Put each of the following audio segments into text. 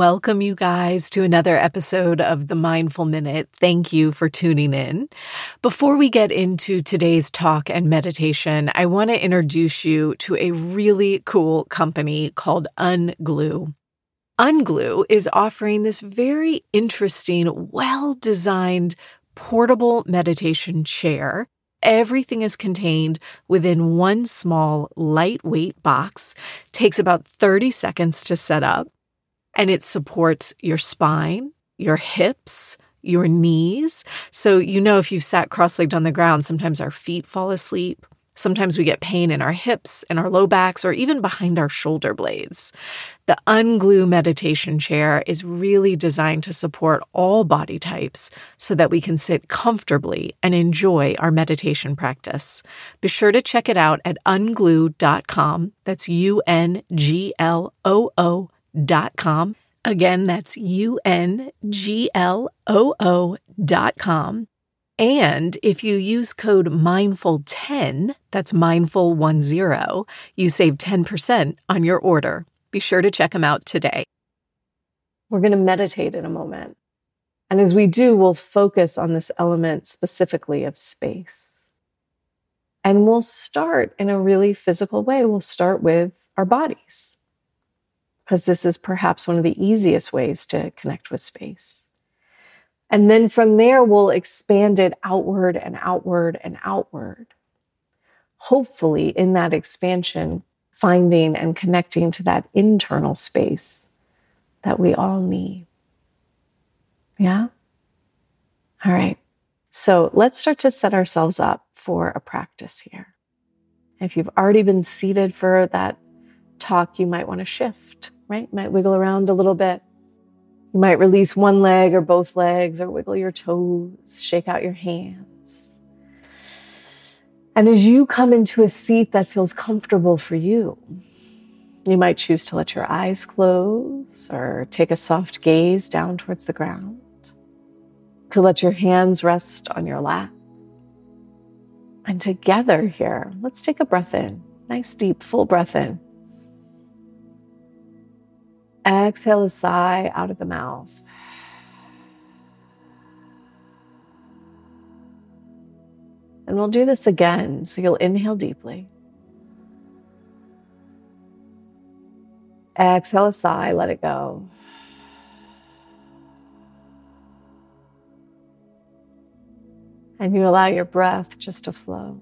Welcome, you guys, to another episode of the Mindful Minute. Thank you for tuning in. Before we get into today's talk and meditation, I want to introduce you to a really cool company called Ungloo. Ungloo is offering this very interesting, well designed portable meditation chair. Everything is contained within one small, lightweight box. Takes about 30 seconds to set up and it supports your spine, your hips, your knees. So, you know, if you've sat cross legged on the ground, sometimes our feet fall asleep. Sometimes we get pain in our hips and our low backs or even behind our shoulder blades. The Ungloo meditation chair is really designed to support all body types so that we can sit comfortably and enjoy our meditation practice. Be sure to check it out at ungloo.com. That's U N G L O O dot com. Again, that's U N G L O O dot com. And if you use code MINDFUL10, that's mindful10, you save 10% on your order. Be sure to check them out today. We're going to meditate in a moment. And as we do, we'll focus on this element specifically of space. And we'll start in a really physical way. We'll start with our bodies because this is perhaps one of the easiest ways to connect with space. And then from there, we'll expand it outward and outward and outward. Hopefully, in that expansion, finding and connecting to that internal space that we all need. Yeah? All right. So let's start to set ourselves up for a practice here. If you've already been seated for that talk, you might want to shift right? Might wiggle around a little bit. You might release one leg or both legs or wiggle your toes, shake out your hands. And as you come into a seat that feels comfortable for you, you might choose to let your eyes close or take a soft gaze down towards the ground. You could let your hands rest on your lap. And together here, let's take a breath in. Nice, deep, full breath in. Exhale a sigh out of the mouth. And we'll do this again. So you'll inhale deeply. Exhale a sigh, let it go. And you allow your breath just to flow.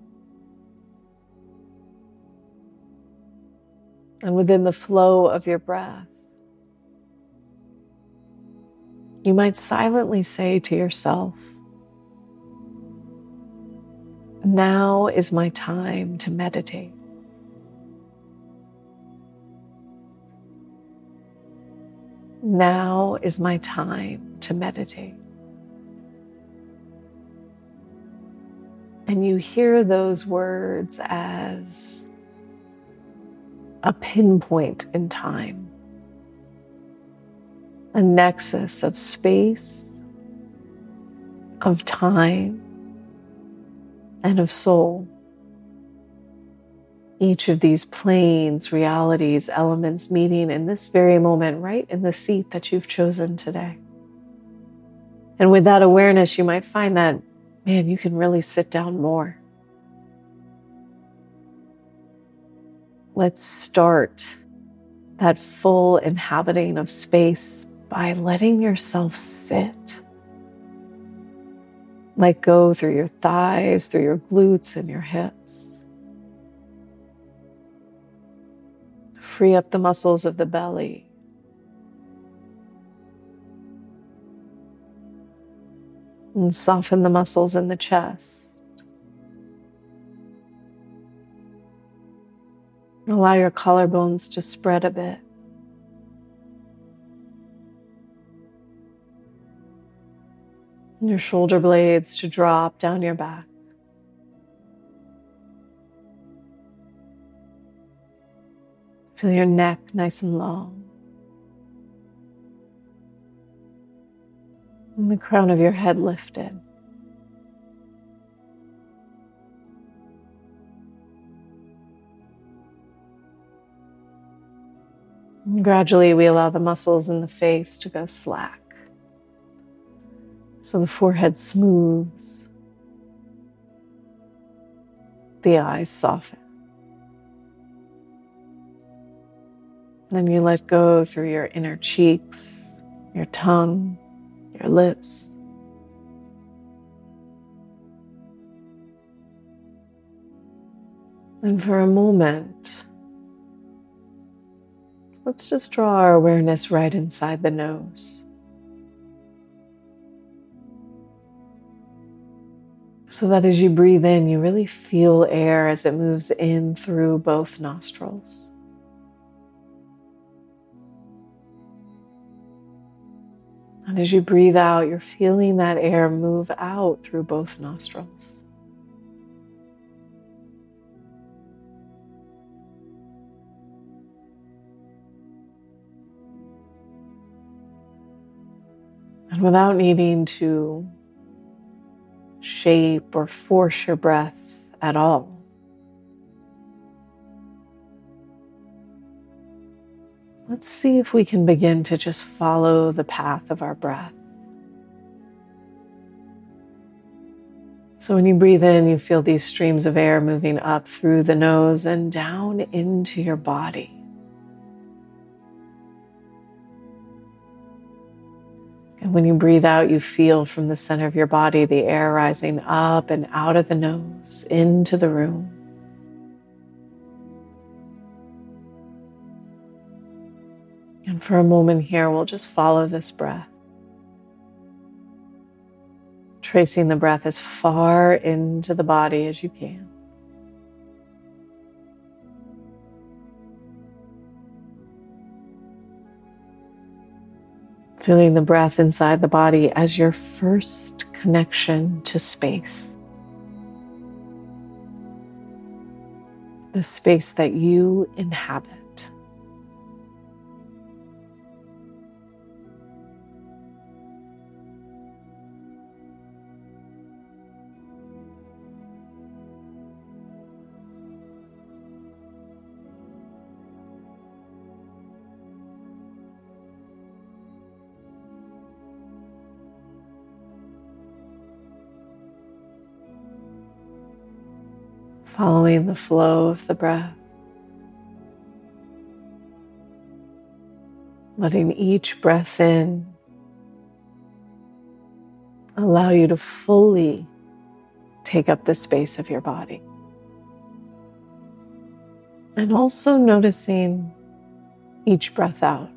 And within the flow of your breath, you might silently say to yourself, Now is my time to meditate. Now is my time to meditate. And you hear those words as a pinpoint in time a nexus of space, of time, and of soul. Each of these planes, realities, elements meeting in this very moment, right in the seat that you've chosen today. And with that awareness, you might find that, man, you can really sit down more. Let's start that full inhabiting of space by letting yourself sit. Let go through your thighs, through your glutes and your hips. Free up the muscles of the belly. And soften the muscles in the chest. Allow your collarbones to spread a bit. And your shoulder blades to drop down your back. Feel your neck nice and long. And the crown of your head lifted. And gradually, we allow the muscles in the face to go slack. So the forehead smooths, the eyes soften. Then you let go through your inner cheeks, your tongue, your lips. And for a moment, let's just draw our awareness right inside the nose. So that as you breathe in, you really feel air as it moves in through both nostrils. And as you breathe out, you're feeling that air move out through both nostrils. And without needing to shape or force your breath at all. Let's see if we can begin to just follow the path of our breath. So, when you breathe in, you feel these streams of air moving up through the nose and down into your body. And when you breathe out, you feel from the center of your body the air rising up and out of the nose into the room. And for a moment here, we'll just follow this breath. Tracing the breath as far into the body as you can. Feeling the breath inside the body as your first connection to space. The space that you inhabit. Following the flow of the breath. Letting each breath in allow you to fully take up the space of your body. And also noticing each breath out.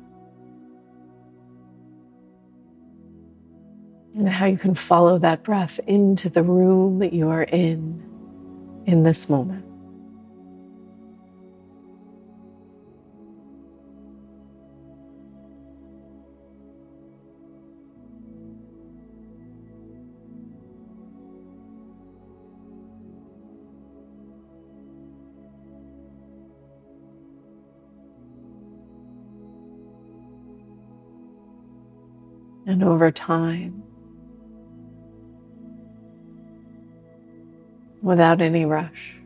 And how you can follow that breath into the room that you are in in this moment. And over time, without any rush.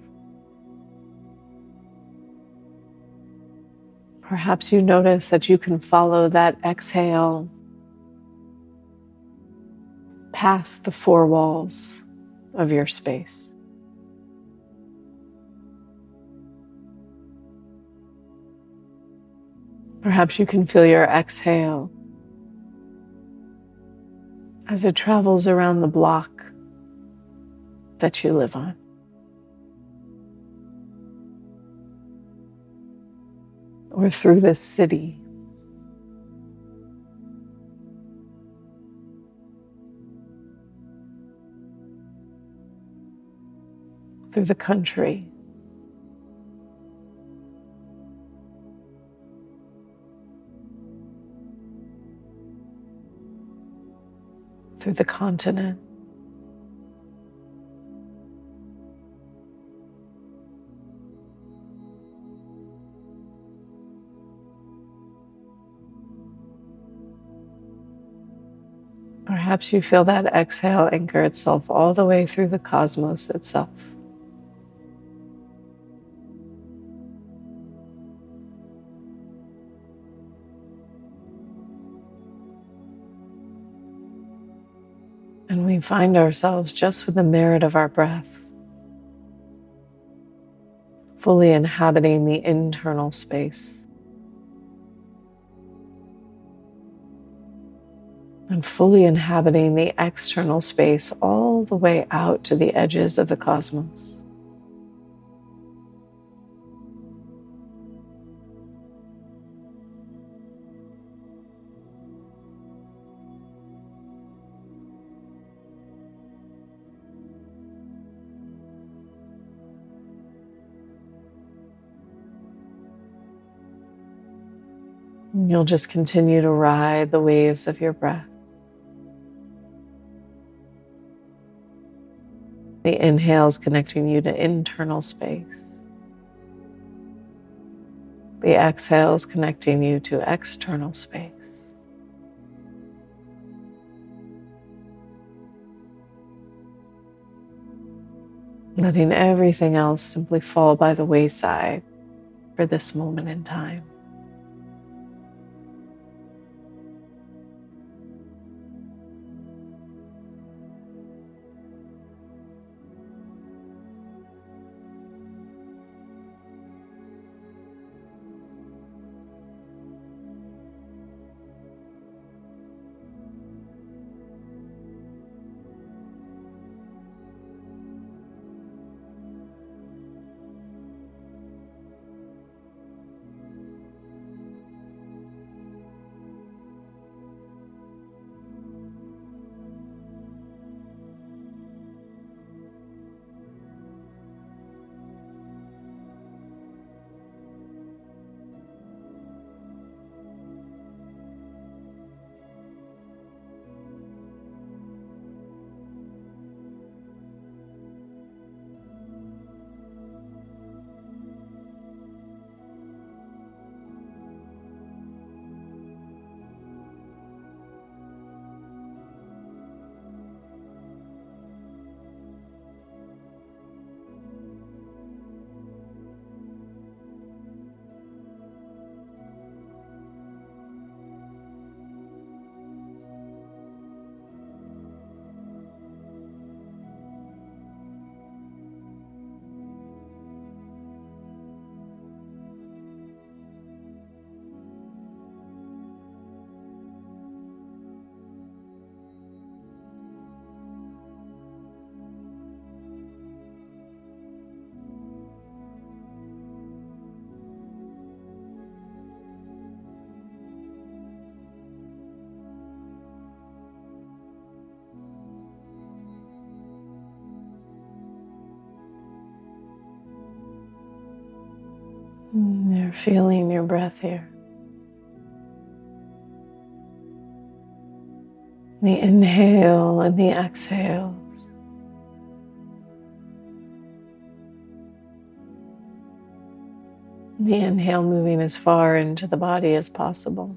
Perhaps you notice that you can follow that exhale past the four walls of your space. Perhaps you can feel your exhale as it travels around the block that you live on. Or through this city. Through the country. through the continent. Perhaps you feel that exhale anchor itself all the way through the cosmos itself. And we find ourselves just with the merit of our breath, fully inhabiting the internal space. And fully inhabiting the external space all the way out to the edges of the cosmos. You'll just continue to ride the waves of your breath. Inhales connecting you to internal space. The exhales connecting you to external space. Letting everything else simply fall by the wayside for this moment in time. Mm, you're feeling your breath here. The inhale and the exhales. The inhale moving as far into the body as possible.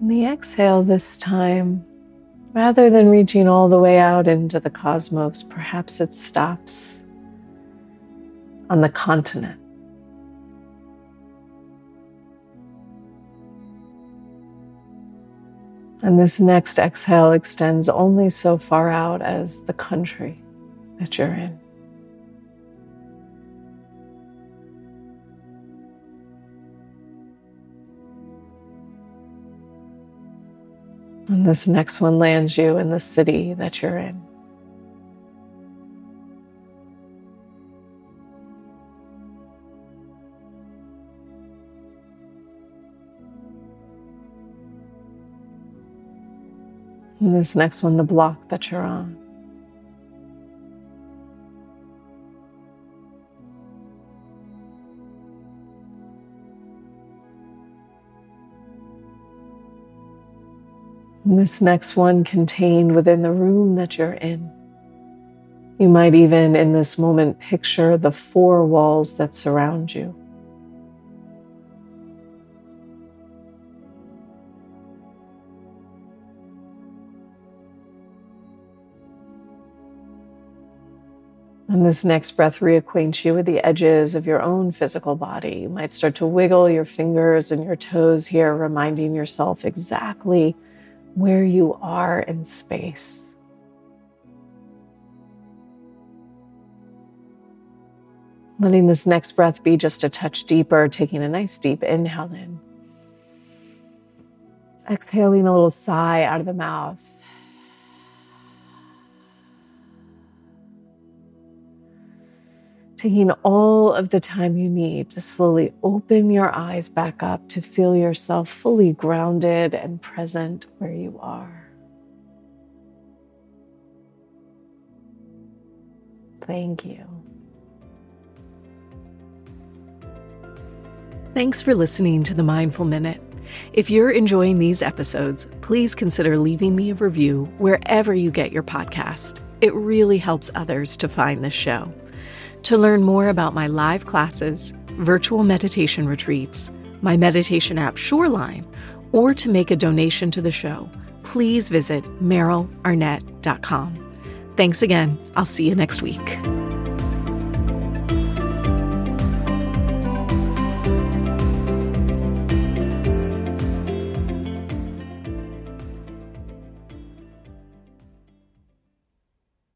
And the exhale this time, rather than reaching all the way out into the cosmos, perhaps it stops on the continent. And this next exhale extends only so far out as the country that you're in. And this next one lands you in the city that you're in. And this next one, the block that you're on. And this next one contained within the room that you're in. You might even, in this moment, picture the four walls that surround you. And this next breath reacquaints you with the edges of your own physical body. You might start to wiggle your fingers and your toes here, reminding yourself exactly where you are in space. Letting this next breath be just a touch deeper, taking a nice deep inhale in. Exhaling a little sigh out of the mouth. Taking all of the time you need to slowly open your eyes back up to feel yourself fully grounded and present where you are. Thank you. Thanks for listening to the Mindful Minute. If you're enjoying these episodes, please consider leaving me a review wherever you get your podcast. It really helps others to find the show. To learn more about my live classes, virtual meditation retreats, my meditation app Shoreline, or to make a donation to the show, please visit merylarnett.com. Thanks again. I'll see you next week.